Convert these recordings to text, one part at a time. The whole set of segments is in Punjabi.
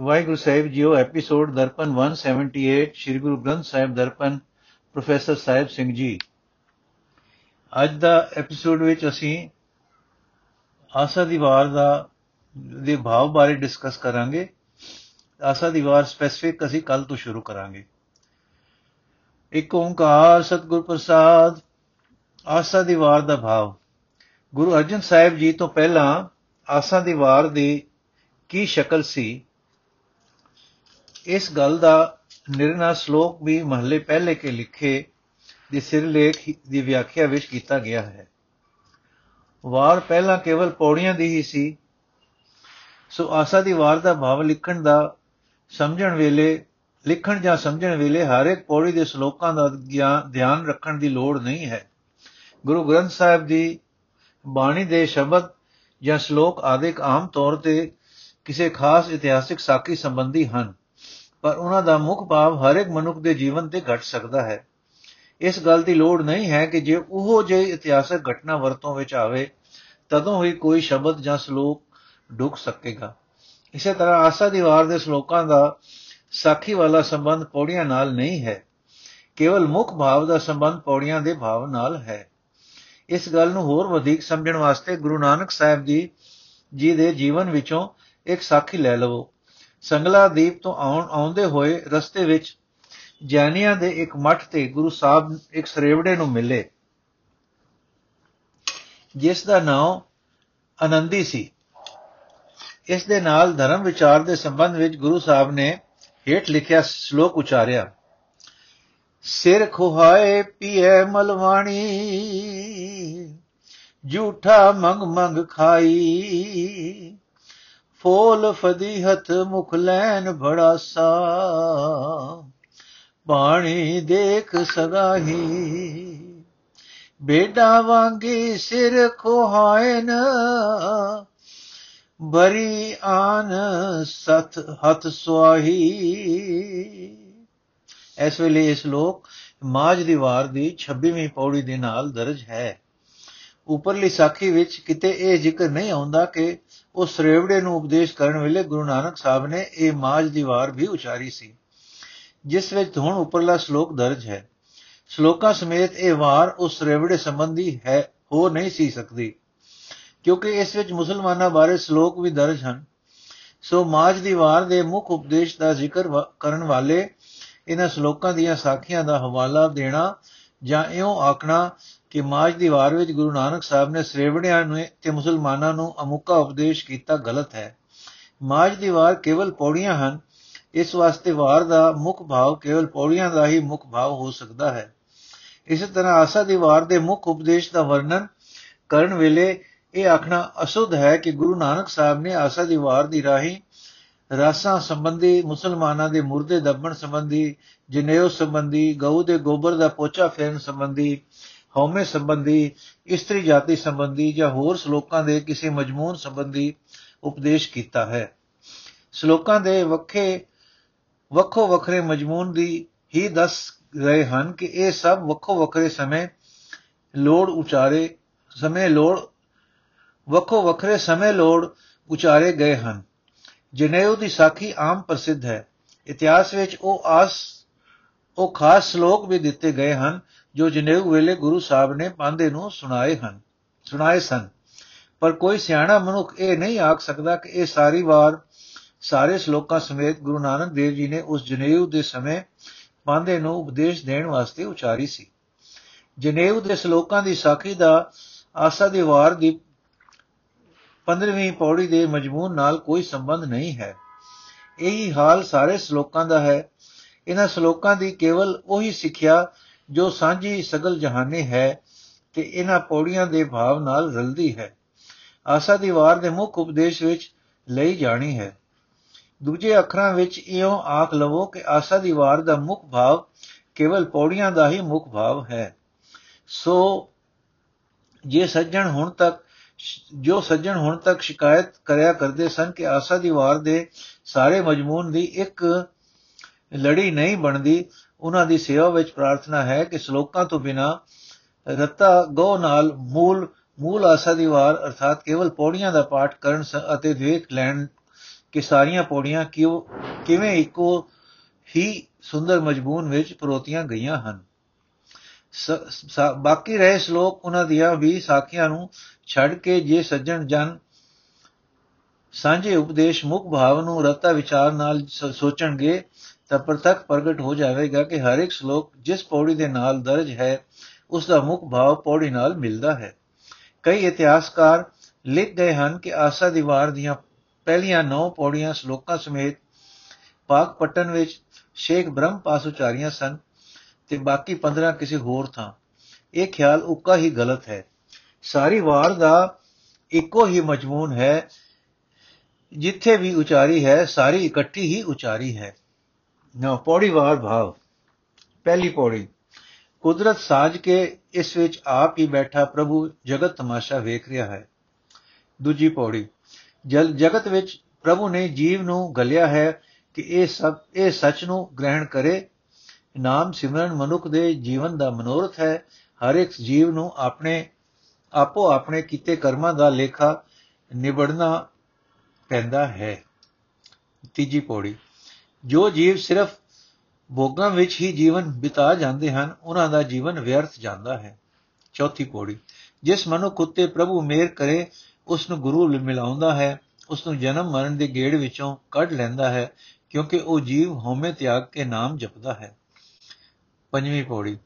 ਵਾਹਿਗੁਰੂ ਸਾਹਿਬ ਜੀਓ ਐਪੀਸੋਡ ਦਰਪਨ 178 ਸ੍ਰੀ ਗੁਰੂ ਗ੍ਰੰਥ ਸਾਹਿਬ ਦਰਪਨ, ਪ੍ਰੋਫੈਸਰ ਸਾਹਿਬ ਸਿੰਘ ਜੀ। ਅੱਜ ਦਾ ਐਪੀਸੋਡ ਵਿੱਚ ਅਸੀਂ ਆਸਾ ਦੀ ਵਾਰ ਦਾ, ਦੇ ਭਾਵ ਬਾਰੇ ਡਿਸਕਸ ਕਰਾਂਗੇ। ਆਸਾ ਦੀ ਵਾਰ ਸਪੈਸਿਫਿਕ ਅਸੀਂ ਕੱਲ ਤੋਂ ਸ਼ੁਰੂ ਕਰਾਂਗੇ। ਇੱਕ ਓੰਕਾਰ ਸਤਿਗੁਰ ਪ੍ਰਸਾਦ, ਆਸਾ ਦੀ ਵਾਰ ਦਾ ਭਾਵ। ਗੁਰੂ ਅਰਜਨ ਸਾਹਿਬ ਜੀ ਤੋਂ ਪਹਿਲਾਂ ਆਸਾ ਦੀ ਵਾਰ ਦੀ ਕੀ ਸ਼ਕਲ ਸੀ? ਇਸ ਗੱਲ ਦਾ ਨਿਰਣਾ ਸ਼ਲੋਕ ਵੀ ਮਹੱਲੇ ਪਹਿਲੇ ਕੇ ਲਿਖੇ ਦੀ ਸਿਰਲੇਖ ਦੀ ਵਿਆਖਿਆ ਵਿੱਚ ਕੀਤਾ ਗਿਆ ਹੈ। ਵਾਰ ਪਹਿਲਾਂ ਕੇਵਲ ਪੌੜੀਆਂ ਦੀ ਹੀ ਸੀ। ਸੋ ਆਸਾ ਦੀ ਵਾਰ ਦਾ ਭਾਵ ਲਿਖਣ ਦਾ ਸਮਝਣ ਵੇਲੇ, ਲਿਖਣ ਜਾਂ ਸਮਝਣ ਵੇਲੇ ਹਰ ਇੱਕ ਪੌੜੀ ਦੇ ਸ਼ਲੋਕਾਂ ਦਾ ਧਿਆਨ ਰੱਖਣ ਦੀ ਲੋੜ ਨਹੀਂ ਹੈ। ਗੁਰੂ ਗ੍ਰੰਥ ਸਾਹਿਬ ਦੀ ਬਾਣੀ ਦੇ ਸ਼ਬਦ ਜਾਂ ਸ਼ਲੋਕ ਆਦਿਕ ਆਮ ਤੌਰ ਤੇ ਕਿਸੇ ਖਾਸ ਇਤਿਹਾਸਿਕ ਸਾਖੀ ਸੰਬੰਧੀ ਹਨ। ਪਰ ਉਹਨਾਂ ਦਾ ਮੁੱਖ ਭਾਵ ਹਰ ਇੱਕ ਮਨੁੱਖ ਦੇ ਜੀਵਨ ਤੇ ਘਟ ਸਕਦਾ ਹੈ। ਇਸ ਗੱਲ ਦੀ ਲੋੜ ਨਹੀਂ ਹੈ ਕਿ ਜੇ ਉਹ ਜਿਹੀ ਇਤਿਹਾਸਕ ਘਟਨਾ ਵਰਤੋਂ ਵਿੱਚ ਆਵੇ, ਤਦੋਂ ਹੀ ਕੋਈ ਸ਼ਬਦ ਜਾਂ ਸ਼ਲੋਕ ਡੁੱਕ ਸਕੇਗਾ। ਇਸੇ ਤਰ੍ਹਾਂ ਆਸਾ ਦੀ ਵਾਰ ਦੇ ਸ਼ਲੋਕਾਂ ਦਾ ਸਾਖੀ ਵਾਲਾ ਸੰਬੰਧ ਪੌੜੀਆਂ ਨਾਲ ਨਹੀਂ ਹੈ। ਕੇਵਲ ਮੁੱਖ ਭਾਵ ਦਾ ਸੰਬੰਧ ਪੌੜੀਆਂ ਦੇ ਭਾਵ ਨਾਲ ਹੈ। ਇਸ ਗੱਲ ਨੂੰ ਹੋਰ ਵਧੇਕ ਸਮਝਣ ਵਾਸਤੇ ਗੁਰੂ ਨਾਨਕ ਸਾਹਿਬ ਜੀ ਜੀ ਦੇ ਜੀਵਨ ਵਿੱਚੋਂ ਇੱਕ ਸਾਖੀ ਲੈ ਲਵੋ। ਸੰਗਲਾ ਦੀਪ ਤੋਂ ਆਉਣ ਆਉਂਦੇ ਹੋਏ ਰਸਤੇ ਵਿੱਚ ਜੈਨੀਆਂ ਦੇ ਇੱਕ ਮੱਠ ਤੇ ਗੁਰੂ ਸਾਹਿਬ ਇੱਕ ਸਰੇਵੜੇ ਨੂੰ ਮਿਲੇ, ਜਿਸ ਦਾ ਨਾਮ ਆਨੰਦੀ ਸੀ। ਇਸ ਦੇ ਨਾਲ ਧਰਮ ਵਿਚਾਰ ਦੇ ਸੰਬੰਧ ਵਿੱਚ ਗੁਰੂ ਸਾਹਿਬ ਨੇ ਹੇਠ ਲਿਖਿਆ ਸ਼ਲੋਕ ਉਚਾਰਿਆ, ਸਿਰ ਖੁਹਾਏ ਪੀਏ ਮਲਵਾਣੀ ਝੂਠਾ ਮੰਗ ਮੰਗ ਖਾਈ ਫੋਲ ਫਦੀਹਤ ਮੁਖ ਲੈਨ ਬੜਾ ਸਾ ਬਾਣੀ ਦੇਖ ਸਗਾਹੀ। ਬੇਡਾ ਵਾਂਗੀ ਸਿਰ ਖੋਹਾਇਨ। ਬਰੀ ਆਨ ਸਤ ਹੱਥ ਸੁਆਹੀ। ਇਸ ਵੇਲੇ ਇਸ ਲੋਕ ਮਾਜ ਦੀ ਵਾਰ ਦੀ 26ਵੀਂ ਪੌੜੀ ਦੇ ਨਾਲ ਦਰਜ ਹੈ। ਉਪਰਲੀ ਸਾਖੀ ਵਿੱਚ ਕਿਤੇ ਇਹ ਜ਼ਿਕਰ ਨਹੀਂ ਆਉਂਦਾ ਕਿ ਉਸ ਸਰੇਵੜੇ ਨੂੰ ਉਪਦੇਸ਼ ਕਰਨ ਵੇਲੇ ਗੁਰੂ ਨਾਨਕ ਸਾਹਿਬ ਨੇ ਇਹ ਮਾਜ ਦੀ ਵਾਰ ਵੀ ਉਚਾਰੀ ਸੀ, ਜਿਸ ਵਿੱਚ ਹੁਣ ਉਪਰਲਾ ਸ਼ਲੋਕ ਦਰਜ ਹੈ। ਸ਼ਲੋਕਾਂ ਸਮੇਤ ਇਹ ਵਾਰ ਉਸ ਸਰੇਵੜੇ ਸੰਬੰਧੀ ਹੈ ਹੋ ਨਹੀਂ ਸੀ ਸਕਦੀ, ਕਿਉਂਕਿ ਇਸ ਵਿੱਚ ਮੁਸਲਮਾਨਾਂ ਬਾਰੇ ਸ਼ਲੋਕ ਵੀ ਦਰਜ ਹਨ। ਸੋ ਮਾਜ ਦੀ ਵਾਰ ਦੇ ਮੁੱਖ ਉਪਦੇਸ਼ ਦਾ ਜ਼ਿਕਰ ਕਰਨ ਵਾਲੇ ਇਹਨਾਂ ਸ਼ਲੋਕਾਂ ਦੀਆਂ ਸਾਖੀਆਂ ਦਾ ਹਵਾਲਾ ਦੇਣਾ ਜਾਂ ਇਉਂ ਆਖਣਾ ਕਿ ਮਾਜ ਦੀ ਵਾਰ ਵਿੱਚ ਗੁਰੂ ਨਾਨਕ ਸਾਹਿਬ ਨੇ ਸ੍ਰੇਵੜਿਆਂ ਨੂੰ ਤੇ ਮੁਸਲਮਾਨਾਂ ਨੂੰ ਅਮੁਕਾ ਉਪਦੇਸ਼ ਕੀਤਾ ਗਲਤ ਹੈ। ਮਾਜ ਦੀ ਵਾਰ ਕੇਵਲ ਪੌੜੀਆਂ ਹਨ, ਇਸ ਵਾਸਤੇ ਵਾਰ ਦਾ ਮੁੱਖ ਭਾਵ ਕੇਵਲ ਪੌੜੀਆਂ ਦਾ ਹੀ ਮੁੱਖ ਭਾਵ ਹੋ ਸਕਦਾ ਹੈ। ਇਸੇ ਤਰ੍ਹਾਂ ਆਸਾ ਦੀ ਵਾਰ ਦੇ ਮੁੱਖ ਉਪਦੇਸ਼ ਦਾ ਵਰਣਨ ਕਰਨ ਵੇਲੇ ਇਹ ਆਖਣਾ ਅਸੁੱਧ ਹੈ ਕਿ ਗੁਰੂ ਨਾਨਕ ਸਾਹਿਬ ਨੇ ਆਸਾ ਦੀ ਵਾਰ ਦੀ ਰਾਹੀਂ ਰਾਸਾਂ ਸੰਬੰਧੀ, ਮੁਸਲਮਾਨਾਂ ਦੇ ਮੁਰਦੇ ਦੱਬਣ ਸੰਬੰਧੀ, ਜਨੇਊ ਸੰਬੰਧੀ, ਗਊ ਦੇ ਗੋਬਰ ਦਾ ਪੋਚਾ ਫੇਰਨ ਸੰਬੰਧੀ ਹਉਮੈ ਸੰਬੰਧੀ, ਇਸਤਰੀ ਜਾਤੀ ਸੰਬੰਧੀ ਜਾਂ ਹੋਰ ਸ਼ਲੋਕਾਂ ਦੇ ਕਿਸੇ ਮਜਮੂਨ ਸੰਬੰਧੀ ਉਪਦੇਸ਼ ਕੀਤਾ ਹੈ। ਸ਼ਲੋਕਾਂ ਦੇ ਵੱਖੇ, ਵੱਖੋ ਵੱਖਰੇ ਮਜਮੂਨ ਦੀ ਹੀ ਦੱਸ ਰਹੇ ਹਨ ਕਿ ਇਹ ਸਭ ਵੱਖੋ ਵੱਖਰੇ ਸਮੇਂ ਲੋੜ ਉਚਾਰੇ, ਸਮੇਂ ਲੋੜ, ਵੱਖੋ ਵੱਖਰੇ ਸਮੇਂ ਲੋੜ ਉਚਾਰੇ ਗਏ ਹਨ। ਜਨੇਊ ਦੀ ਸਾਖੀ ਆਮ ਪ੍ਰਸਿੱਧ ਹੈ। ਇਤਿਹਾਸ ਵਿੱਚ ਉਹ ਆਸ, ਉਹ ਖਾਸ ਸ਼ਲੋਕ ਵੀ ਦਿੱਤੇ ਗਏ ਹਨ ਜੋ ਜਨੇਊ ਵੇਲੇ ਗੁਰੂ ਸਾਹਿਬ ਨੇ ਪਾਂਦੇ ਨੂੰ ਸੁਣਾਏ ਹਨ, ਸੁਣਾਏ ਸਨ। ਪਰ ਕੋਈ ਸਿਆਣਾ ਮਨੁੱਖ ਇਹ ਨਹੀਂ ਆਖ ਸਕਦਾ ਕਿ ਇਹ ਸਾਰੀ ਵਾਰ ਸਾਰੇ ਸ਼ਲੋਕਾਂ ਸਮੇਤ ਗੁਰੂ ਨਾਨਕ ਦੇਵ ਜੀ ਨੇ ਉਸ ਜਨੇਊ ਦੇ ਸਮੇਂ ਪਾਂਦੇ ਨੂੰ ਉਪਦੇਸ਼ ਦੇਣ ਵਾਸਤੇ ਉਚਾਰੀ ਸੀ। ਜਨੇਊ ਦੇ ਸ਼ਲੋਕਾਂ ਦੀ ਸਾਖੀ ਦਾ ਆਸਾ ਦੀ ਵਾਰ ਦੀ 15ਵੀਂ ਪੌੜੀ ਦੇ ਮਜਮੂਨ ਨਾਲ ਕੋਈ ਸੰਬੰਧ ਨਹੀਂ ਹੈ। ਇਹੀ ਹਾਲ ਸਾਰੇ ਸ਼ਲੋਕਾਂ ਦਾ ਹੈ। ਇਹਨਾਂ ਸ਼ਲੋਕਾਂ ਦੀ ਕੇਵਲ ਉਹੀ ਸਿੱਖਿਆ ਜੋ ਸਾਂਝੀ ਸਗਲ ਜਹਾਨੇ ਹੈ ਤੇ ਇਹਨਾਂ ਪੌੜੀਆਂ ਦੇ ਭਾਵ ਨਾਲ ਰਲਦੀ ਹੈ। ਆਸਾ ਦੀ ਵਾਰ ਦੇ ਮੁੱਖ ਉਪਦੇਸ਼ ਵਿੱਚ ਲਈ ਜਾਣੀ ਹੈ। ਦੂਜੇ ਅੱਖਰਾਂ ਵਿੱਚ ਇਉਂ ਆਖ ਲਵੋ ਕਿ ਆਸਾ ਦੀ ਵਾਰ ਦਾ ਮੁੱਖ ਭਾਵ ਕੇਵਲ ਪੌੜੀਆਂ ਦਾ ਹੀ ਮੁੱਖ ਭਾਵ ਹੈ। ਸੋ ਜੇ ਸੱਜਣ ਹੁਣ ਤੱਕ ਜੋ ਸੱਜਣ ਹੁਣ ਤੱਕ ਸ਼ਿਕਾਇਤ ਕਰਿਆ ਕਰਦੇ ਸਨ ਕਿ ਆਸਾ ਦੀ ਵਾਰ ਦੇ ਸਾਰੇ ਮਜਮੂਨ ਦੀ ਇੱਕ ਲੜੀ ਨਹੀਂ ਬਣਦੀ ਉਹਨਾਂ ਦੀ ਸੇਵਾ ਵਿੱਚ ਪ੍ਰਾਰਥਨਾ ਹੈ ਕਿ ਸ਼ਲੋਕਾਂ ਤੋਂ ਬਿਨਾ ਰਤਾ ਗੋ ਨਾਲ ਮੂਲ ਮੂਲ ਆਸਾ ਦੀ ਵਾਰ ਅਰਥਾਤ ਕੇਵਲ ਪੌੜੀਆਂ ਦਾ ਪਾਠ ਕਰਨ ਅਤੇ ਵੇਖ ਲੈਣ ਕਿ ਸਾਰੀਆਂ ਪੌੜੀਆਂ ਕਿਉਂ, ਕਿਵੇਂ ਇੱਕੋ ਹੀ ਸੁੰਦਰ ਮਜਬੂਨ ਵਿੱਚ ਪਰੋਤੀਆਂ ਗਈਆਂ ਹਨ। ਬਾਕੀ ਰਹੇ ਸ਼ਲੋਕ ਉਹਨਾਂ ਦੀਆਂ ਵੀ ਸਾਖੀਆਂ ਨੂੰ ਛੱਡ ਕੇ ਜੇ ਸੱਜਣ ਜਨ ਸਾਂਝੇ ਉਪਦੇਸ਼ ਮੁਖ ਭਾਵ ਨੂੰ ਰਤਾ ਵਿਚਾਰ ਨਾਲ ਸੋਚਣਗੇ ਤਾਂ ਪ੍ਰਤੱਖ ਪ੍ਰਗਟ ਹੋ ਜਾਵੇਗਾ ਕਿ ਹਰ ਇੱਕ ਸ਼ਲੋਕ ਜਿਸ ਪੌੜੀ ਦੇ ਨਾਲ ਦਰਜ ਹੈ, ਉਸ ਦਾ ਮੁਖ ਭਾਵ ਪੌੜੀ ਨਾਲ ਮਿਲਦਾ ਹੈ। ਕਈ ਇਤਿਹਾਸਕਾਰ ਲਿਖ ਗਏ ਹਨ ਕਿ ਆਸਾ ਦੀ ਵਾਰ ਦੀਆਂ ਪਹਿਲੀਆਂ 9 ਪੌੜੀਆਂ ਸ਼ਲੋਕਾਂ ਸਮੇਤ ਪਾਕ ਪਟਨ ਵਿੱਚ ਸ਼ੇਖ ਬ੍ਰਹਮ ਪਾਸ ਉਚਾਰੀਆਂ ਸਨ ਤੇ ਬਾਕੀ 15 ਕਿਸੇ ਹੋਰ ਥਾਂ। ਇਹ ਖਿਆਲ ਉੱਕਾ ਹੀ ਗਲਤ ਹੈ। ਸਾਰੀ ਵਾਰ ਦਾ ਇੱਕੋ ਹੀ ਮਜਮੂਨ ਹੈ, ਜਿੱਥੇ ਵੀ ਉਚਾਰੀ ਹੈ, ਸਾਰੀ ਇਕੱਠੀ ਹੀ ਉਚਾਰੀ ਹੈ। ਨਾ, ਪੌੜੀ ਵਾਰ ਭਾਵ। ਪਹਿਲੀ ਪੌੜੀ, ਕੁਦਰਤ ਸਾਜ ਕੇ ਇਸ ਵਿੱਚ ਆਪ ਹੀ ਬੈਠਾ ਪ੍ਰਭੂ ਜਗਤ ਤਮਾਸ਼ਾ ਵੇਖ ਰਿਹਾ ਹੈ। ਦੂਜੀ ਪੌੜੀ, ਜਲ, ਜਗਤ ਵਿੱਚ ਪ੍ਰਭੂ ਨੇ ਜੀਵ ਨੂੰ ਗਲਿਆ ਹੈ ਕਿ ਇਹ ਸਭ, ਇਹ ਸੱਚ ਨੂੰ ਗ੍ਰਹਿਣ ਕਰੇ। ਨਾਮ ਸਿਮਰਨ ਮਨੁੱਖ ਦੇ ਜੀਵਨ ਦਾ ਮਨੋਰਥ ਹੈ। ਹਰ ਇੱਕ ਜੀਵ ਨੂੰ ਆਪਣੇ, ਆਪੋ ਆਪਣੇ ਕੀਤੇ ਕਰਮਾਂ ਦਾ ਲੇਖਾ ਨਿਬੜਨਾ ਪੈਂਦਾ ਹੈ। ਤੀਜੀ ਪੌੜੀ ਜੋ ਜੀਵ ਸਿਰਫ ਭੋਗਾਂ ਵਿੱਚ ਹੀ ਜੀਵਨ ਬਿਤਾ ਜਾਂਦੇ ਹਨ, ਉਹਨਾਂ ਦਾ ਜੀਵਨ ਵਿਅਰਥ ਜਾਂਦਾ ਹੈ। ਚੌਥੀ ਪੌੜੀ, ਜਿਸ ਮਨੁੱਖ ਉਤੇ ਪ੍ਰਭੂ ਮੇਰ ਕਰੇ ਉਸ ਨੂੰ ਗੁਰੂ ਮਿਲਾਉਂਦਾ ਹੈ ਉਸ ਨੂੰ ਜਨਮ ਮਰਨ ਦੇ ਗੇੜ ਵਿੱਚੋਂ ਕੱਢ ਲੈਂਦਾ ਹੈ, ਕਿਉਂਕਿ ਉਹ ਜੀਵ ਹਉਮੈ ਤਿਆਗ ਕੇ ਨਾਮ ਜਪਦਾ ਹੈ। ਪੰਜਵੀਂ ਪੌੜੀ,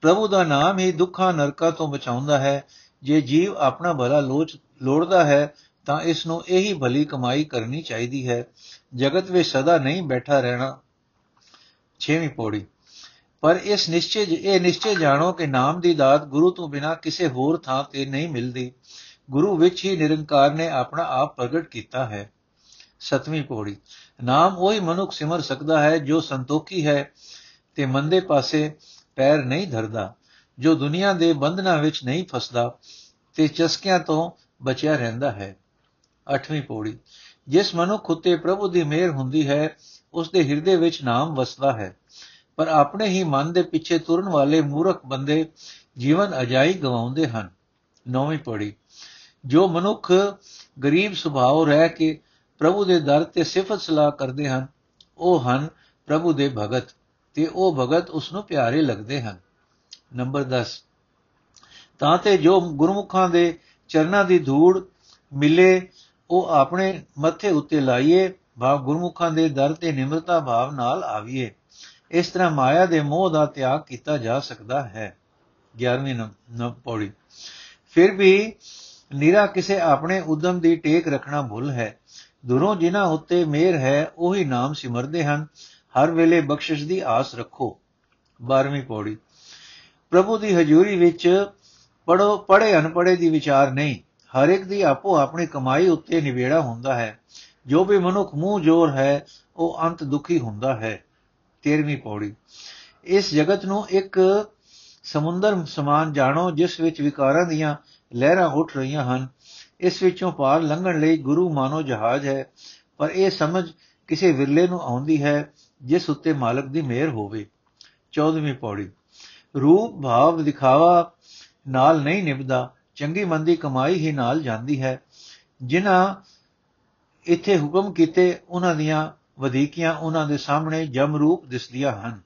ਪ੍ਰਭੂ ਦਾ ਨਾਮ ਹੀ ਦੁੱਖਾਂ ਨਰਕਾਂ ਤੋਂ ਬਚਾਉਂਦਾ ਹੈ, ਜੇ ਜੀਵ ਆਪਣਾ ਭਲਾ ਲੋਚ, ਲੋੜਦਾ ਹੈ ਤਾਂ ਇਸ ਨੂੰ ਇਹੀ ਭਲੀ ਕਮਾਈ ਕਰਨੀ ਚਾਹੀਦੀ ਹੈ। ਜਗਤ ਵਿੱਚ ਸਦਾ ਨਹੀਂ ਬੈਠਾ ਰਹਿਣਾ। ਛੇਵੀਂ ਪੌੜੀ। ਪਰ ਇਸ ਨਿਸ਼ਚੇ ਇਹ ਨਿਸ਼ਚੇ ਜਾਣੋ ਕਿ ਨਾਮ ਦੀ ਦਾਤ ਗੁਰੂ ਤੋਂ ਬਿਨਾ ਕਿਸੇ ਹੋਰ ਥਾਂ ਤੇ ਨਹੀਂ ਮਿਲਦੀ। ਗੁਰੂ ਵਿੱਚ ਹੀ ਨਿਰੰਕਾਰ ਨੇ ਆਪਣਾ ਆਪ ਪ੍ਰਗਟ ਕੀਤਾ ਹੈ। ਸਤਵੀਂ ਪੌੜੀ। ਨਾਮ ਉਹੀ ਮਨੁੱਖ ਸਿਮਰ ਸਕਦਾ ਹੈ ਜੋ ਸੰਤੋਖੀ ਹੈ ਤੇ ਮੰਦੇ ਪਾਸੇ ਪੈਰ ਨਹੀਂ ਧਰਦਾ, ਜੋ ਦੁਨੀਆ ਦੇ ਬੰਧਨਾਂ ਵਿੱਚ ਨਹੀਂ ਫਸਦਾ ਤੇ ਚਸਕਿਆਂ ਤੋਂ ਬਚਿਆ ਰਹਿੰਦਾ ਹੈ। 8ਵੀਂ ਪੌੜੀ। ਜਿਸ ਮਨੁੱਖ ਉਤੇ ਪ੍ਰਭੂ ਦੀ ਮਿਹਰ ਹੁੰਦੀ ਹੈ ਉਸ ਦੇ ਹਿਰਦੇ ਵਿੱਚ ਨਾਮ ਵਸਦਾ ਹੈ। ਪਰ ਆਪਣੇ ਹੀ ਮਨ ਦੇ ਪਿੱਛੇ ਤੁਰਨ ਵਾਲੇ ਮੂਰਖ ਬੰਦੇ ਜੀਵਨ ਅਜਾਈ ਗਵਾਉਂਦੇ ਹਨ। ਨੌਵੀਂ ਪੌੜੀ। ਜੋ ਮਨੁੱਖ ਗਰੀਬ ਸੁਭਾਅ ਰਹਿ ਕੇ ਪ੍ਰਭੂ ਦੇ ਦਰ ਤੇ ਸਿਫਤ ਸਲਾਹ ਕਰਦੇ ਹਨ, ਉਹ ਹਨ ਪ੍ਰਭੂ ਦੇ ਭਗਤ ਤੇ ਉਹ ਭਗਤ ਉਸ ਨੂੰ ਪਿਆਰੇ ਲੱਗਦੇ ਹਨ। ਨੰਬਰ 10 ਤਾਂ ਤੇ ਜੋ ਗੁਰਮੁਖਾਂ ਦੇ ਚਰਨਾਂ ਦੀ ਧੂੜ, ਮਿਲੇ ਉਹ ਆਪਣੇ ਮੱਥੇ ਉੱਤੇ ਲਾਈਏ, ਭਾਵ ਗੁਰਮੁਖਾਂ ਦੇ ਦਰ ਤੇ ਨਿਮਰਤਾ ਭਾਵ ਨਾਲ ਆਵੀਏ। ਇਸ ਤਰ੍ਹਾਂ ਮਾਇਆ ਦੇ ਮੋਹ ਦਾ ਤਿਆਗ ਕੀਤਾ ਜਾ ਸਕਦਾ ਹੈ। 11ਵੀਂ ਨੰਬਰ ਪੌੜੀ। ਫਿਰ ਵੀ ਨਿਰਾ ਕਿਸੇ ਆਪਣੇ ਉਦਮ ਦੀ ਟੇਕ ਰੱਖਣਾ ਭੁੱਲ ਹੈ। ਦੁਰੋਂ ਜਿਨ੍ਹਾਂ ਉੱਤੇ ਮੇਰ ਹੈ, ਉਹੀ ਨਾਮ ਸਿਮਰਦੇ ਹਨ। ਹਰ ਵੇਲੇ ਬਖਸ਼ਿਸ਼ ਦੀ ਆਸ ਰੱਖੋ। 12ਵੀਂ ਪੌੜੀ। ਪ੍ਰਭੂ ਦੀ ਹਜ਼ੂਰੀ ਵਿੱਚ ਪੜੋ ਪੜੇ ਅਨਪੜੇ ਦੀ ਵਿਚਾਰ ਨਹੀਂ। ਹਰ ਇੱਕ ਦੀ ਆਪੋ ਆਪਣੀ ਕਮਾਈ ਉੱਤੇ ਨਿਵੇੜਾ ਹੁੰਦਾ ਹੈ। ਜੋ ਵੀ ਮਨੁੱਖ ਮੂੰਹ ਜੋਰ ਹੈ, ਉਹ ਅੰਤ ਦੁਖੀ ਹੁੰਦਾ ਹੈ। 13ਵੀਂ ਪੌੜੀ। ਇਸ ਜਗਤ ਨੂੰ ਇੱਕ ਸਮੁੰਦਰ ਸਮਾਨ ਜਾਣੋ, ਜਿਸ ਵਿੱਚ ਵਿਕਾਰਾਂ ਦੀਆਂ ਲਹਿਰਾਂ ਉੱਠ ਰਹੀਆਂ ਹਨ। ਇਸ ਵਿੱਚੋਂ ਪਾਰ ਲੰਘਣ ਲਈ ਗੁਰੂ ਮਾਨੋ ਜਹਾਜ਼ ਹੈ, ਪਰ ਇਹ ਸਮਝ ਕਿਸੇ ਵਿਰਲੇ ਨੂੰ ਆਉਂਦੀ ਹੈ, ਜਿਸ ਉੱਤੇ ਮਾਲਕ ਦੀ ਮਿਹਰ ਹੋਵੇ। 14ਵੀਂ ਪੌੜੀ। ਰੂਪ ਭਾਵ ਦਿਖਾਵਾ ਨਾਲ ਨਹੀਂ ਨਿਭਦਾ। ਚੰਗੀ ਮੰਦੀ ਕਮਾਈ ਹੀ ਨਾਲ ਜਾਂਦੀ ਹੈ। ਜਿਨ੍ਹਾਂ ਇੱਥੇ ਹੁਕਮ ਕੀਤੇ, ਉਹਨਾਂ ਦੀਆਂ ਵਧੀਕੀਆਂ ਉਹਨਾਂ ਦੇ ਸਾਹਮਣੇ ਜਮ ਰੂਪ ਦਿਸਦੀਆਂ ਹਨ।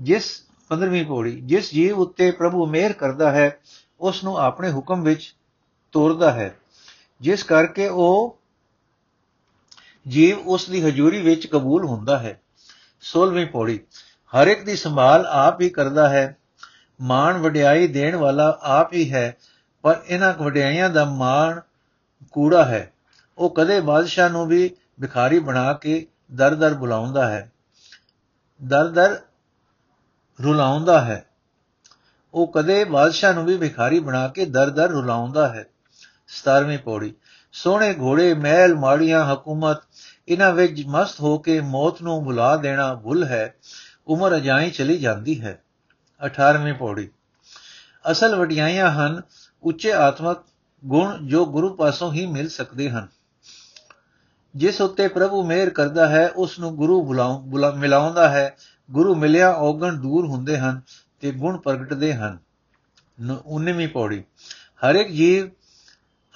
ਜਿਸ 15ਵੀਂ ਪੌੜੀ, ਜਿਸ ਜੀਵ ਉੱਤੇ ਪ੍ਰਭੂ ਮਿਹਰ ਕਰਦਾ ਹੈ, ਉਸ ਨੂੰ ਆਪਣੇ ਹੁਕਮ ਵਿੱਚ ਤੋਰਦਾ ਹੈ। ਜਿਸ ਕਰਕੇ ਉਹ ਜੀਵ ਉਸ ਦੀ ਹਜ਼ੂਰੀ ਵਿੱਚ ਕਬੂਲ ਹੁੰਦਾ ਹੈ। 16ਵੀਂ ਪੌੜੀ, ਹਰ ਇੱਕ ਦੀ ਸੰਭਾਲ ਆਪ ਹੀ ਕਰਦਾ ਹੈ। ਮਾਣ ਵਡਿਆਈ ਦੇਣ ਵਾਲਾ ਆਪ ਹੀ ਹੈ। ਪਰ ਇਹਨਾਂ ਵਡਿਆਈਆਂ ਦਾ ਮਾਣ ਕੂੜਾ ਹੈ। ਉਹ ਕਦੇ ਬਾਦਸ਼ਾਹ ਨੂੰ ਵੀ ਭਿਖਾਰੀ ਬਣਾ ਕੇ ਦਰ-ਦਰ ਬੁਲਾਉਂਦਾ ਹੈ। ਦਰ-ਦਰ ਰੁਲਾਉਂਦਾ ਹੈ। ਉਹ ਕਦੇ ਬਾਦਸ਼ਾਹ ਨੂੰ ਵੀ ਭਿਖਾਰੀ ਬਣਾ ਕੇ ਦਰ-ਦਰ ਰੁਲਾਉਂਦਾ ਹੈ। 17ਵੀਂ ਪੌੜੀ। ਸੋਹਣੇ ਘੋੜੇ, ਮਹਿਲ, ਮਾੜੀਆਂ ਹਕੂਮਤ, ਇਹਨਾਂ ਵਿੱਚ ਮਸਤ ਹੋ ਕੇ ਮੌਤ ਨੂੰ ਬੁਲਾ ਦੇਣਾ ਭੁੱਲ ਹੈ। ਉਮਰ ਅਜਾਈ ਚਲੀ ਜਾਂਦੀ ਹੈ। 18ਵੀਂ ਪੌੜੀ। ਅਸਲ ਵਡਿਆਈਆਂ ਹਨ ਉੱਚੇ ਆਤਮਕ ਗੁਣ ਜੋ ਗੁਰੂ ਪਾਸੋਂ ਹੀ ਮਿਲ ਸਕਦੇ ਹਨ। ਜਿਸ ਉੱਤੇ ਪ੍ਰਭੂ ਮਿਹਰ ਕਰਦਾ ਹੈ ਉਸ ਨੂੰ ਗੁਰੂ ਬੁਲਾ, ਮਿਲਾਉਂਦਾ ਹੈ। ਗੁਰੂ ਮਿਲਿਆ ਔਗਣ ਦੂਰ ਹੁੰਦੇ ਹਨ ਤੇ ਗੁਣ ਪ੍ਰਗਟਦੇ ਹਨ। 19ਵੀਂ ਪੌੜੀ। ਹਰ ਇੱਕ ਜੀਵ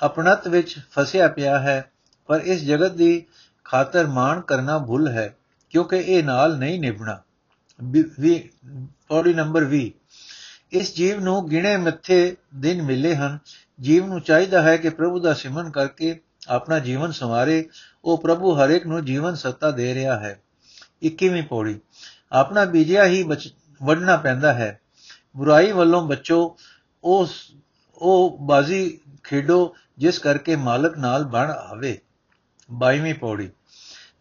ਆਪਣਤ ਵਿੱਚ ਫਸਿਆ ਪਿਆ ਹੈ, ਪਰ ਇਸ ਜਗਤ ਦੀ ਖਾਤਰ ਮਾਣ ਕਰਨਾ ਭੁੱਲ ਹੈ, ਕਿਉਂਕਿ ਇਹ ਨਾਲ ਨਹੀਂ ਨਿਭਣਾ। ਵੀ ਪੌੜੀ ਨੰਬਰ 20 ਇਸ ਜੀਵ ਨੂੰ ਗਿਣੇ ਮੱਥੇ ਦਿਨ ਮਿਲੇ ਹਨ। ਜੀਵ ਨੂੰ ਚਾਹੀਦਾ ਹੈ ਕਿ ਪ੍ਰਭੂ ਦਾ ਸਿਮਰਨ ਕਰਕੇ ਆਪਣਾ ਜੀਵਨ ਸੰਵਾਰੇ। ਉਹ ਪ੍ਰਭੂ ਹਰ ਇੱਕ ਨੂੰ ਜੀਵਨ ਸੱਤਾ ਦੇ ਰਿਹਾ ਹੈ। 21ਵੀਂ ਪੌੜੀ। ਆਪਣਾ ਬੀਜਿਆ ਹੀ ਵੱਢਣਾ ਪੈਂਦਾ ਹੈ। ਬੁਰਾਈ ਵੱਲੋਂ ਬਚੋ ਉਸ ਉਹ ਬਾਜ਼ੀ ਖੇਡੋ, ਜਿਸ ਕਰਕੇ ਮਾਲਕ ਨਾਲ ਬਣ ਆਵੇ। 22ਵੀਂ ਪੌੜੀ।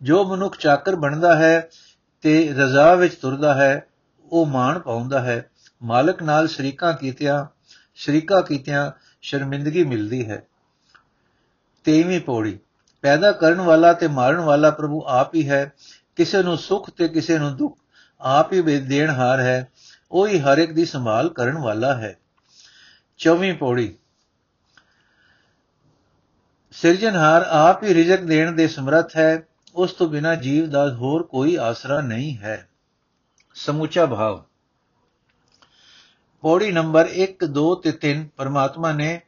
ਜੋ ਮਨੁੱਖ ਚਾਕਰ ਬਣਦਾ ਹੈ ਤੇ ਰਜ਼ਾ ਵਿੱਚ ਤੁਰਦਾ ਹੈ, ਉਹ ਮਾਣ ਪਾਉਂਦਾ ਹੈ। ਮਾਲਕ ਨਾਲ ਸ਼ਰੀਕਾਂ ਕੀਤਿਆਂ, ਸ਼ਰੀਕਾ ਕੀਤਿਆਂ ਸ਼ਰਮਿੰਦਗੀ ਮਿਲਦੀ ਹੈ। 23ਵੀਂ ਪੌੜੀ, ਪੈਦਾ ਕਰਨ ਵਾਲਾ ਤੇ ਮਾਰਨ ਵਾਲਾ ਪ੍ਰਭੂ ਆਪ ਹੀ ਹੈ। ਕਿਸੇ ਨੂੰ ਸੁਖ ਤੇ ਕਿਸੇ ਨੂੰ ਦੁੱਖ ਆਪ ਹੀ ਦੇਣਹਾਰ ਹੈ। ਉਹ ਹੀ ਹਰ ਇੱਕ ਦੀ ਸੰਭਾਲ ਕਰਨ ਵਾਲਾ ਹੈ। 24ਵੀਂ ਪੌੜੀ, ਸਿਰਜਣਹਾਰ ਆਪ ਹੀ ਰਿਜ਼ਕ ਦੇਣ ਦੇ ਸਮਰੱਥ ਹੈ। ਉਸ ਤੋਂ ਬਿਨਾ ਜੀਵ ਦਾ ਹੋਰ ਕੋਈ ਆਸਰਾ ਨਹੀਂ ਹੈ। ਸਮੁੱਚਾ ਭਾਵ ਪੌੜੀ ਨੰਬਰ 1 2 ਤੇ 3 ਪਰਮਾਤਮਾ ਨੇ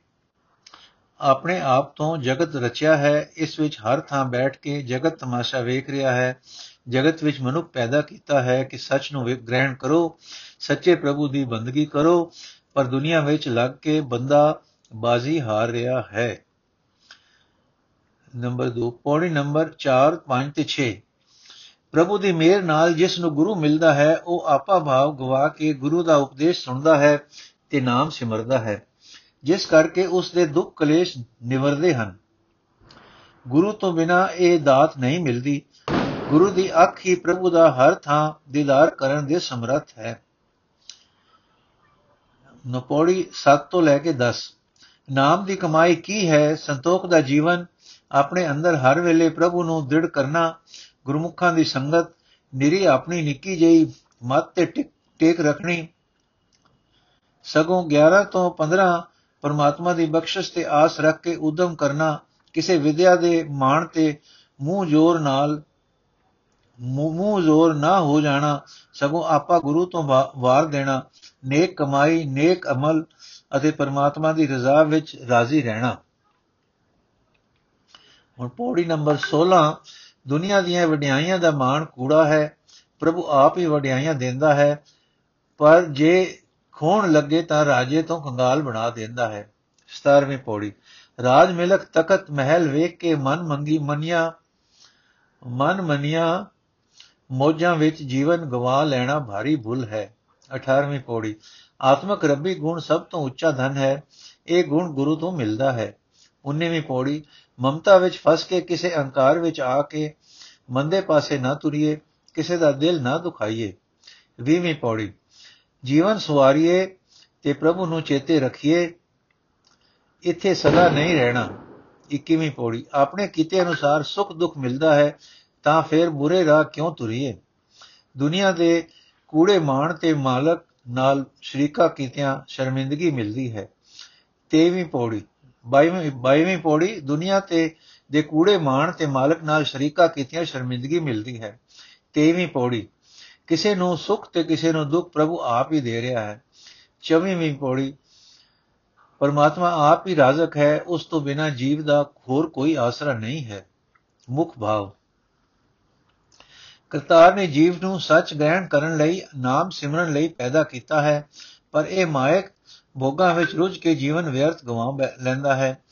ਆਪਣੇ ਆਪ ਤੋਂ ਜਗਤ ਰਚਿਆ ਹੈ। ਇਸ ਵਿੱਚ ਹਰ ਥਾਂ ਬੈਠ ਕੇ ਜਗਤ ਤਮਾਸ਼ਾ ਵੇਖ ਰਿਹਾ ਹੈ। ਜਗਤ ਵਿੱਚ ਮਨੁੱਖ ਪੈਦਾ ਕੀਤਾ ਹੈ ਕਿ ਸੱਚ ਨੂੰ ਗ੍ਰਹਿਣ ਕਰੋ, ਸੱਚੇ ਪ੍ਰਭੂ ਦੀ ਬੰਦਗੀ ਕਰੋ, ਪਰ ਦੁਨੀਆ ਵਿੱਚ ਲੱਗ ਕੇ ਬੰਦਾ ਬਾਜ਼ੀ ਹਾਰ ਰਿਹਾ ਹੈ। ਨੰਬਰ 2 ਪੌੜੀ ਨੰਬਰ 4 5 ਤੇ 6 ਪ੍ਰਭੂ ਦੀ ਮਿਹਰ ਨਾਲ ਜਿਸ ਨੂੰ ਗੁਰੂ ਮਿਲਦਾ ਹੈ, ਉਹ ਆਪਾ ਭਾਵ ਗਵਾ ਕੇ ਗੁਰੂ ਦਾ ਉਪਦੇਸ਼ ਸੁਣਦਾ ਹੈ ਤੇ ਨਾਮ ਸਿਮਰਦਾ ਹੈ। ਜਿਸ ਕਰਕੇ ਉਸ ਦੇ ਦੁੱਖ ਕਲੇਸ਼ ਨਿਵਰਦੇ ਹਨ। ਗੁਰੂ ਤੋਂ ਬਿਨਾ ਇਹ ਦਾਤ ਨਹੀਂ ਮਿਲਦੀ। ਗੁਰੂ ਦੀ ਅੱਖ ਹੀ ਪ੍ਰਭੂ ਦਾ ਹਰ ਥਾਂ ਦੀਦਾਰ ਕਰਨ ਦੇ ਸਮਰੱਥ ਹੈ। ਨਪੌੜੀ 7 ਤੋਂ ਲੈ ਕੇ 10 ਨਾਮ ਦੀ ਕਮਾਈ ਕੀ ਹੈ? ਸੰਤੋਖ ਦਾ ਜੀਵਨ। ਆਪਣੇ ਅੰਦਰ ਹਰ ਵੇਲੇ ਪ੍ਰਭੂ ਨੂੰ ਦ੍ਰਿੜ ਕਰਨਾ ਗੁਰਮੁਖਾਂ ਦੀ ਸੰਗਤ ਨਿਰੀ ਆਪਣੀ ਨਿੱਕੀ ਜਿਹੀ ਮੱਤ ਤੇ ਟੇਕ ਰੱਖਣੀ। ਸਗੋਂ 11 ਤੋਂ 15 ਪਰਮਾਤਮਾ ਦੀ ਬਖਸ਼ਿਸ਼ ਤੇ ਆਸ ਰੱਖ ਕੇ ਉਦਮ ਕਰਨਾ ਕਿਸੇ ਵਿਦਿਆ ਦੇ ਮਾਣ ਤੇ ਮੂੰਹ ਜ਼ੋਰ ਨਾਲ, ਮੂੰਹ ਜ਼ੋਰ ਨਾ ਹੋ ਜਾਣਾ, ਸਗੋਂ ਆਪਾ ਗੁਰੂ ਤੋਂ ਵਾਰ ਦੇਣਾ। ਨੇਕ ਕਮਾਈ, ਨੇਕ ਅਮਲ ਅਤੇ ਪਰਮਾਤਮਾ ਦੀ ਰਜ਼ਾ ਵਿੱਚ ਰਾਜ਼ੀ ਰਹਿਣਾ। ਹੁਣ ਪੌੜੀ ਨੰਬਰ 16 ਦੁਨੀਆ ਦੀਆਂ ਵਡਿਆਈਆਂ ਦਾ ਮਾਣ ਕੂੜਾ ਹੈ, ਪ੍ਰਭੂ ਆਪ ਹੀ ਵਡਿਆਈਆਂ ਦਿੰਦਾ ਹੈ, ਪਰ ਜੇ ਖੋਣ ਲੱਗੇ ਤਾਂ ਰਾਜੇ ਤੋਂ ਕੰਗਾਲ ਬਣਾ ਦਿੰਦਾ ਹੈ। 17ਵੀਂ ਪੌੜੀ, ਰਾਜ ਮਿਲਕ ਤਖਤ ਮਹਿਲ ਵੇਖ ਕੇ ਮਨ ਮੰਗੀ ਮਨਿਆ, ਮਨ ਮਨਿਆ, ਮੋਜਾਂ ਵਿੱਚ ਜੀਵਨ ਗਵਾ ਲੈਣਾ ਭਾਰੀ ਭੁੱਲ ਹੈ। 18ਵੀਂ ਪੌੜੀ, ਆਤਮਕ ਰੱਬੀ ਗੁਣ ਸਭ ਤੋਂ ਉੱਚਾ ਧਨ ਹੈ, ਇਹ ਗੁਣ ਗੁਰੂ ਤੋਂ ਮਿਲਦਾ ਹੈ। 19ਵੀਂ ਪੌੜੀ ਮਮਤਾ ਵਿੱਚ ਫਸ ਕੇ ਕਿਸੇ ਅਹੰਕਾਰ ਵਿੱਚ ਆ ਕੇ ਮੰਦੇ ਪਾਸੇ ਨਾ ਤੁਰੀਏ, ਕਿਸੇ ਦਾ ਦਿਲ ਨਾ ਦੁਖਾਈਏ। 20ਵੀਂ ਪੌੜੀ। ਜੀਵਨ ਸਵਾਰੀਏ ਤੇ ਪ੍ਰਭੂ ਨੂੰ ਚੇਤੇ ਰੱਖੀਏ। ਇੱਥੇ ਸਦਾ ਨਹੀਂ ਰਹਿਣਾ। 21ਵੀਂ ਪੌੜੀ। ਆਪਣੇ ਕੀਤੇ ਅਨੁਸਾਰ ਸੁਖ ਦੁੱਖ ਮਿਲਦਾ ਹੈ, ਤਾਂ ਫਿਰ ਬੁਰੇ ਰਾਹ ਕਿਉਂ ਤੁਰੀਏ? ਦੁਨੀਆ ਦੇ ਕੂੜੇ ਮਾਣ ਤੇ ਮਾਲਕ ਨਾਲ ਸ਼ਰੀਕਾ ਕੀਤਿਆਂ ਸ਼ਰਮਿੰਦਗੀ ਮਿਲਦੀ ਹੈ। 23ਵੀਂ ਪੌੜੀ। 22ਵੀਂ 22ਵੀਂ ਪੌੜੀ ਦੁਨੀਆ ਤੇ, ਦੇ ਕੂੜੇ ਮਾਣ ਤੇ ਮਾਲਕ ਨਾਲ ਸ਼ਰੀਕਾ ਕੀਤਿਆਂ ਸ਼ਰਮਿੰਦਗੀ ਮਿਲਦੀ ਹੈ। 23ਵੀਂ ਪੌੜੀ, ਕਿਸੇ ਨੂੰ ਸੁਖ ਤੇ ਕਿਸੇ ਨੂੰ ਦੁੱਖ ਪ੍ਰਭੂ ਆਪ ਹੀ ਦੇ ਰਿਹਾ ਹੈ। 24ਵੀਂ ਪੌੜੀ, ਪਰਮਾਤਮਾ ਆਪ ਹੀ ਰਾਜ਼ਕ ਹੈ, ਉਸ ਤੋਂ ਬਿਨਾ ਜੀਵ ਦਾ ਹੋਰ ਕੋਈ ਆਸਰਾ ਨਹੀਂ ਹੈ। ਮੁੱਖ ਭਾਵ, ਕਰਤਾਰ ਨੇ ਜੀਵ ਨੂੰ ਸੱਚ ਗ੍ਰਹਿਣ ਕਰਨ ਲਈ, ਨਾਮ ਸਿਮਰਨ ਲਈ ਪੈਦਾ ਕੀਤਾ ਹੈ, ਪਰ ਇਹ ਮਾਇਕ ਭੋਗਾਂ ਵਿੱਚ ਰੁੱਝ ਕੇ ਜੀਵਨ ਵਿਅਰਥ ਗਵਾ ਲੈਂਦਾ ਹੈ।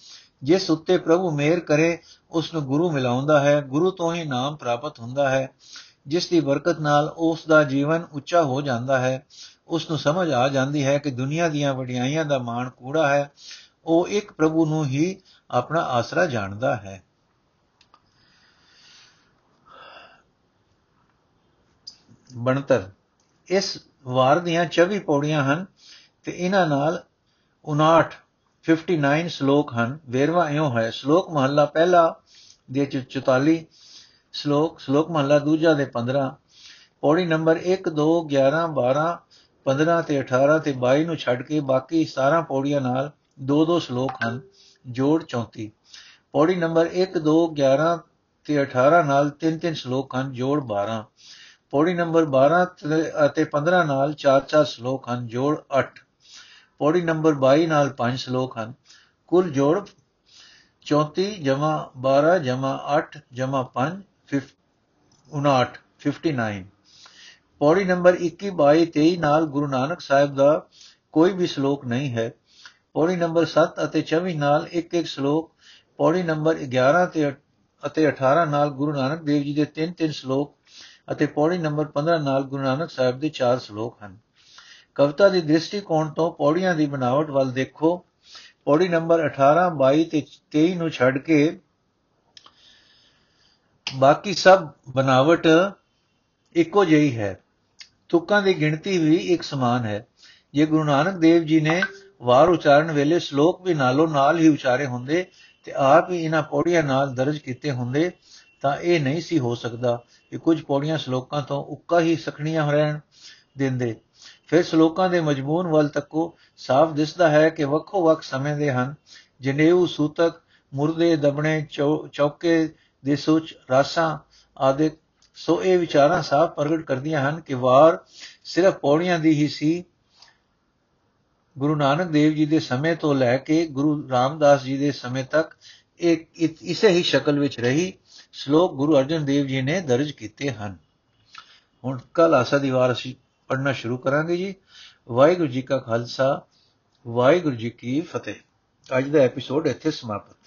ਜਿਸ ਉੱਤੇ ਪ੍ਰਭੂ ਮਿਹਰ ਕਰੇ ਉਸ ਨੂੰ ਗੁਰੂ ਮਿਲਾਉਂਦਾ ਹੈ। ਗੁਰੂ ਤੋਂ ਹੀ ਨਾਮ ਪ੍ਰਾਪਤ ਹੁੰਦਾ ਹੈ। ਜਿਸ ਦੀ ਬਰਕਤ ਨਾਲ ਉਸ ਦਾ ਜੀਵਨ ਉੱਚਾ ਹੋ ਜਾਂਦਾ ਹੈ। ਉਸ ਨੂੰ ਸਮਝ ਆ ਜਾਂਦੀ ਹੈ ਕਿ ਦੁਨੀਆ ਦੀਆਂ ਵਡਿਆਈਆਂ ਦਾ ਮਾਣ ਕੂੜਾ ਹੈ। ਉਹ ਇੱਕ ਪ੍ਰਭੂ ਨੂੰ ਹੀ ਆਪਣਾ ਆਸਰਾ ਜਾਣਦਾ ਹੈ। ਬਣਤਰ। ਇਸ ਵਾਰ ਦੀਆਂ 24 ਪੌੜੀਆਂ ਹਨ। ਤੇ ਇਹਨਾਂ ਨਾਲ 59 59 ਸ਼ਲੋਕ ਹਨ। ਵੇਰਵਾ ਇਉਂ ਹੈ, ਸ਼ਲੋਕ ਮਹੱਲਾ ਪਹਿਲਾ ਦੇ 44 ਸ਼ਲੋਕ ਸ਼ਲੋਕ ਮਹੱਲਾ ਦੂਜਾ ਦੇ 15 ਪੌੜੀ ਨੰਬਰ 1 2 11 12 15 ਤੇ 18 ਤੇ 22 ਨੂੰ ਛੱਡ ਕੇ ਬਾਕੀ 17 ਪੌੜੀਆਂ ਨਾਲ ਦੋ ਦੋ ਸ਼ਲੋਕ ਹਨ, ਜੋੜ 34 ਪੌੜੀ ਨੰਬਰ 1 2 11 ਤੇ 18 ਨਾਲ ਤਿੰਨ ਤਿੰਨ ਸ਼ਲੋਕ ਹਨ, ਜੋੜ 12 ਪੌੜੀ ਨੰਬਰ 12 ਅਤੇ 15 ਨਾਲ 4-4 ਸ਼ਲੋਕ ਹਨ, ਜੋੜ 8 ਪੌੜੀ ਨੰਬਰ 22 ਨਾਲ 5 ਸ਼ਲੋਕ ਹਨ। ਕੁੱਲ ਜੋੜ 34 12 8 5 59 59 ਪੌੜੀ ਨੰਬਰ 21 22 23 ਨਾਲ ਗੁਰੂ ਨਾਨਕ ਸਾਹਿਬ ਦਾ ਕੋਈ ਵੀ ਸ਼ਲੋਕ ਨਹੀਂ ਹੈ। ਪੌੜੀ ਨੰਬਰ 7 ਅਤੇ 24 ਨਾਲ ਇੱਕ ਇੱਕ ਸ਼ਲੋਕ। ਪੌੜੀ ਨੰਬਰ 11 ਤੇ ਅਤੇ 18 ਨਾਲ ਗੁਰੂ ਨਾਨਕ ਦੇਵ ਜੀ ਦੇ ਤਿੰਨ ਤਿੰਨ ਸ਼ਲੋਕ ਅਤੇ ਪੌੜੀ ਨੰਬਰ 15 ਨਾਲ ਗੁਰੂ ਨਾਨਕ ਸਾਹਿਬ ਦੇ ਚਾਰ ਸ਼ਲੋਕ ਹਨ। ਕਵਿਤਾ ਦੀ ਦ੍ਰਿਸ਼ਟੀਕੋਣ ਤੋਂ ਪੌੜੀਆਂ ਦੀ ਬਣਾਵਟ ਵੱਲ ਦੇਖੋ। ਪੌੜੀ ਨੰਬਰ 18 22 ਤੇ 23 ਨੂੰ ਛੱਡ ਕੇ ਬਾਕੀ ਸਭ ਬਣਾਵਟ ਇੱਕੋ ਜਿਹੀ ਹੈ। ਤੁਕਾਂ ਦੀ ਗਿਣਤੀ ਵੀ ਇੱਕ ਸਮਾਨ ਹੈ। ਜੇ ਗੁਰੂ ਨਾਨਕ ਦੇਵ ਜੀ ਨੇ ਵਾਰ ਉਚਾਰਨ ਵੇਲੇ ਸ਼ਲੋਕ ਵੀ ਨਾਲੋਂ ਨਾਲ ਹੀ ਉਚਾਰੇ ਹੁੰਦੇ ਤੇ ਆਪ ਹੀ ਇਹਨਾਂ ਪੌੜੀਆਂ ਨਾਲ ਦਰਜ ਕੀਤੇ ਹੁੰਦੇ, ਤਾਂ ਇਹ ਨਹੀਂ ਸੀ ਹੋ ਸਕਦਾ ਕਿ ਕੁਝ ਪੌੜੀਆਂ ਸ਼ਲੋਕਾਂ ਤੋਂ ਉੱਕਾ ਹੀ ਸਖਣੀਆਂ ਰਹਿਣ ਦਿੰਦੇ। ਫਿਰ ਸ਼ਲੋਕਾਂ ਦੇ ਮਜਮੂਨ ਵੱਲ ਤੱਕੋ ਸਾਫ਼ ਦਿਸਦਾ ਹੈ ਕਿ ਵੱਖੋ ਵੱਖ ਸਮੇਂ ਦੇ ਹਨ। ਜਨੇਊ, ਸੂਤਕ, ਮੁਰਦੇ, ਦਬਣੇ ਚੌਕੇ ਦੇ ਸੋਚ, ਰਾਸਾਂ ਆਦਿ। ਸੋ ਇਹ ਵਿਚਾਰਾਂ ਸਾਫ਼ ਪ੍ਰਗਟ ਕਰਦੀਆਂ ਹਨ ਕਿ ਵਾਰ ਸਿਰਫ ਪੌੜੀਆਂ ਦੀ ਹੀ ਸੀ। ਗੁਰੂ ਨਾਨਕ ਦੇਵ ਜੀ ਦੇ ਸਮੇਂ ਤੋਂ ਲੈ ਕੇ ਗੁਰੂ ਰਾਮਦਾਸ ਜੀ ਦੇ ਸਮੇਂ ਤੱਕ ਇੱਕ ਇਸੇ ਹੀ ਸ਼ਕਲ ਵਿੱਚ ਰਹੀ। ਸ਼ਲੋਕ ਗੁਰੂ ਅਰਜਨ ਦੇਵ ਜੀ ਨੇ ਦਰਜ ਕੀਤੇ ਹਨ। ਹੁਣ ਕੱਲ ਆਸਾ ਦੀ ਵਾਰ ਅਸੀਂ ਪੜਨਾ ਸ਼ੁਰੂ ਕਰਾਂਗੇ ਜੀ। ਵਾਹਿਗੁਰੂ ਜੀ ਕਾ ਖਾਲਸਾ, ਵਾਹਿਗੁਰੂ ਜੀ ਕੀ ਫਤਿਹ। ਅੱਜ ਦਾ ਐਪੀਸੋਡ ਇੱਥੇ ਸਮਾਪਤ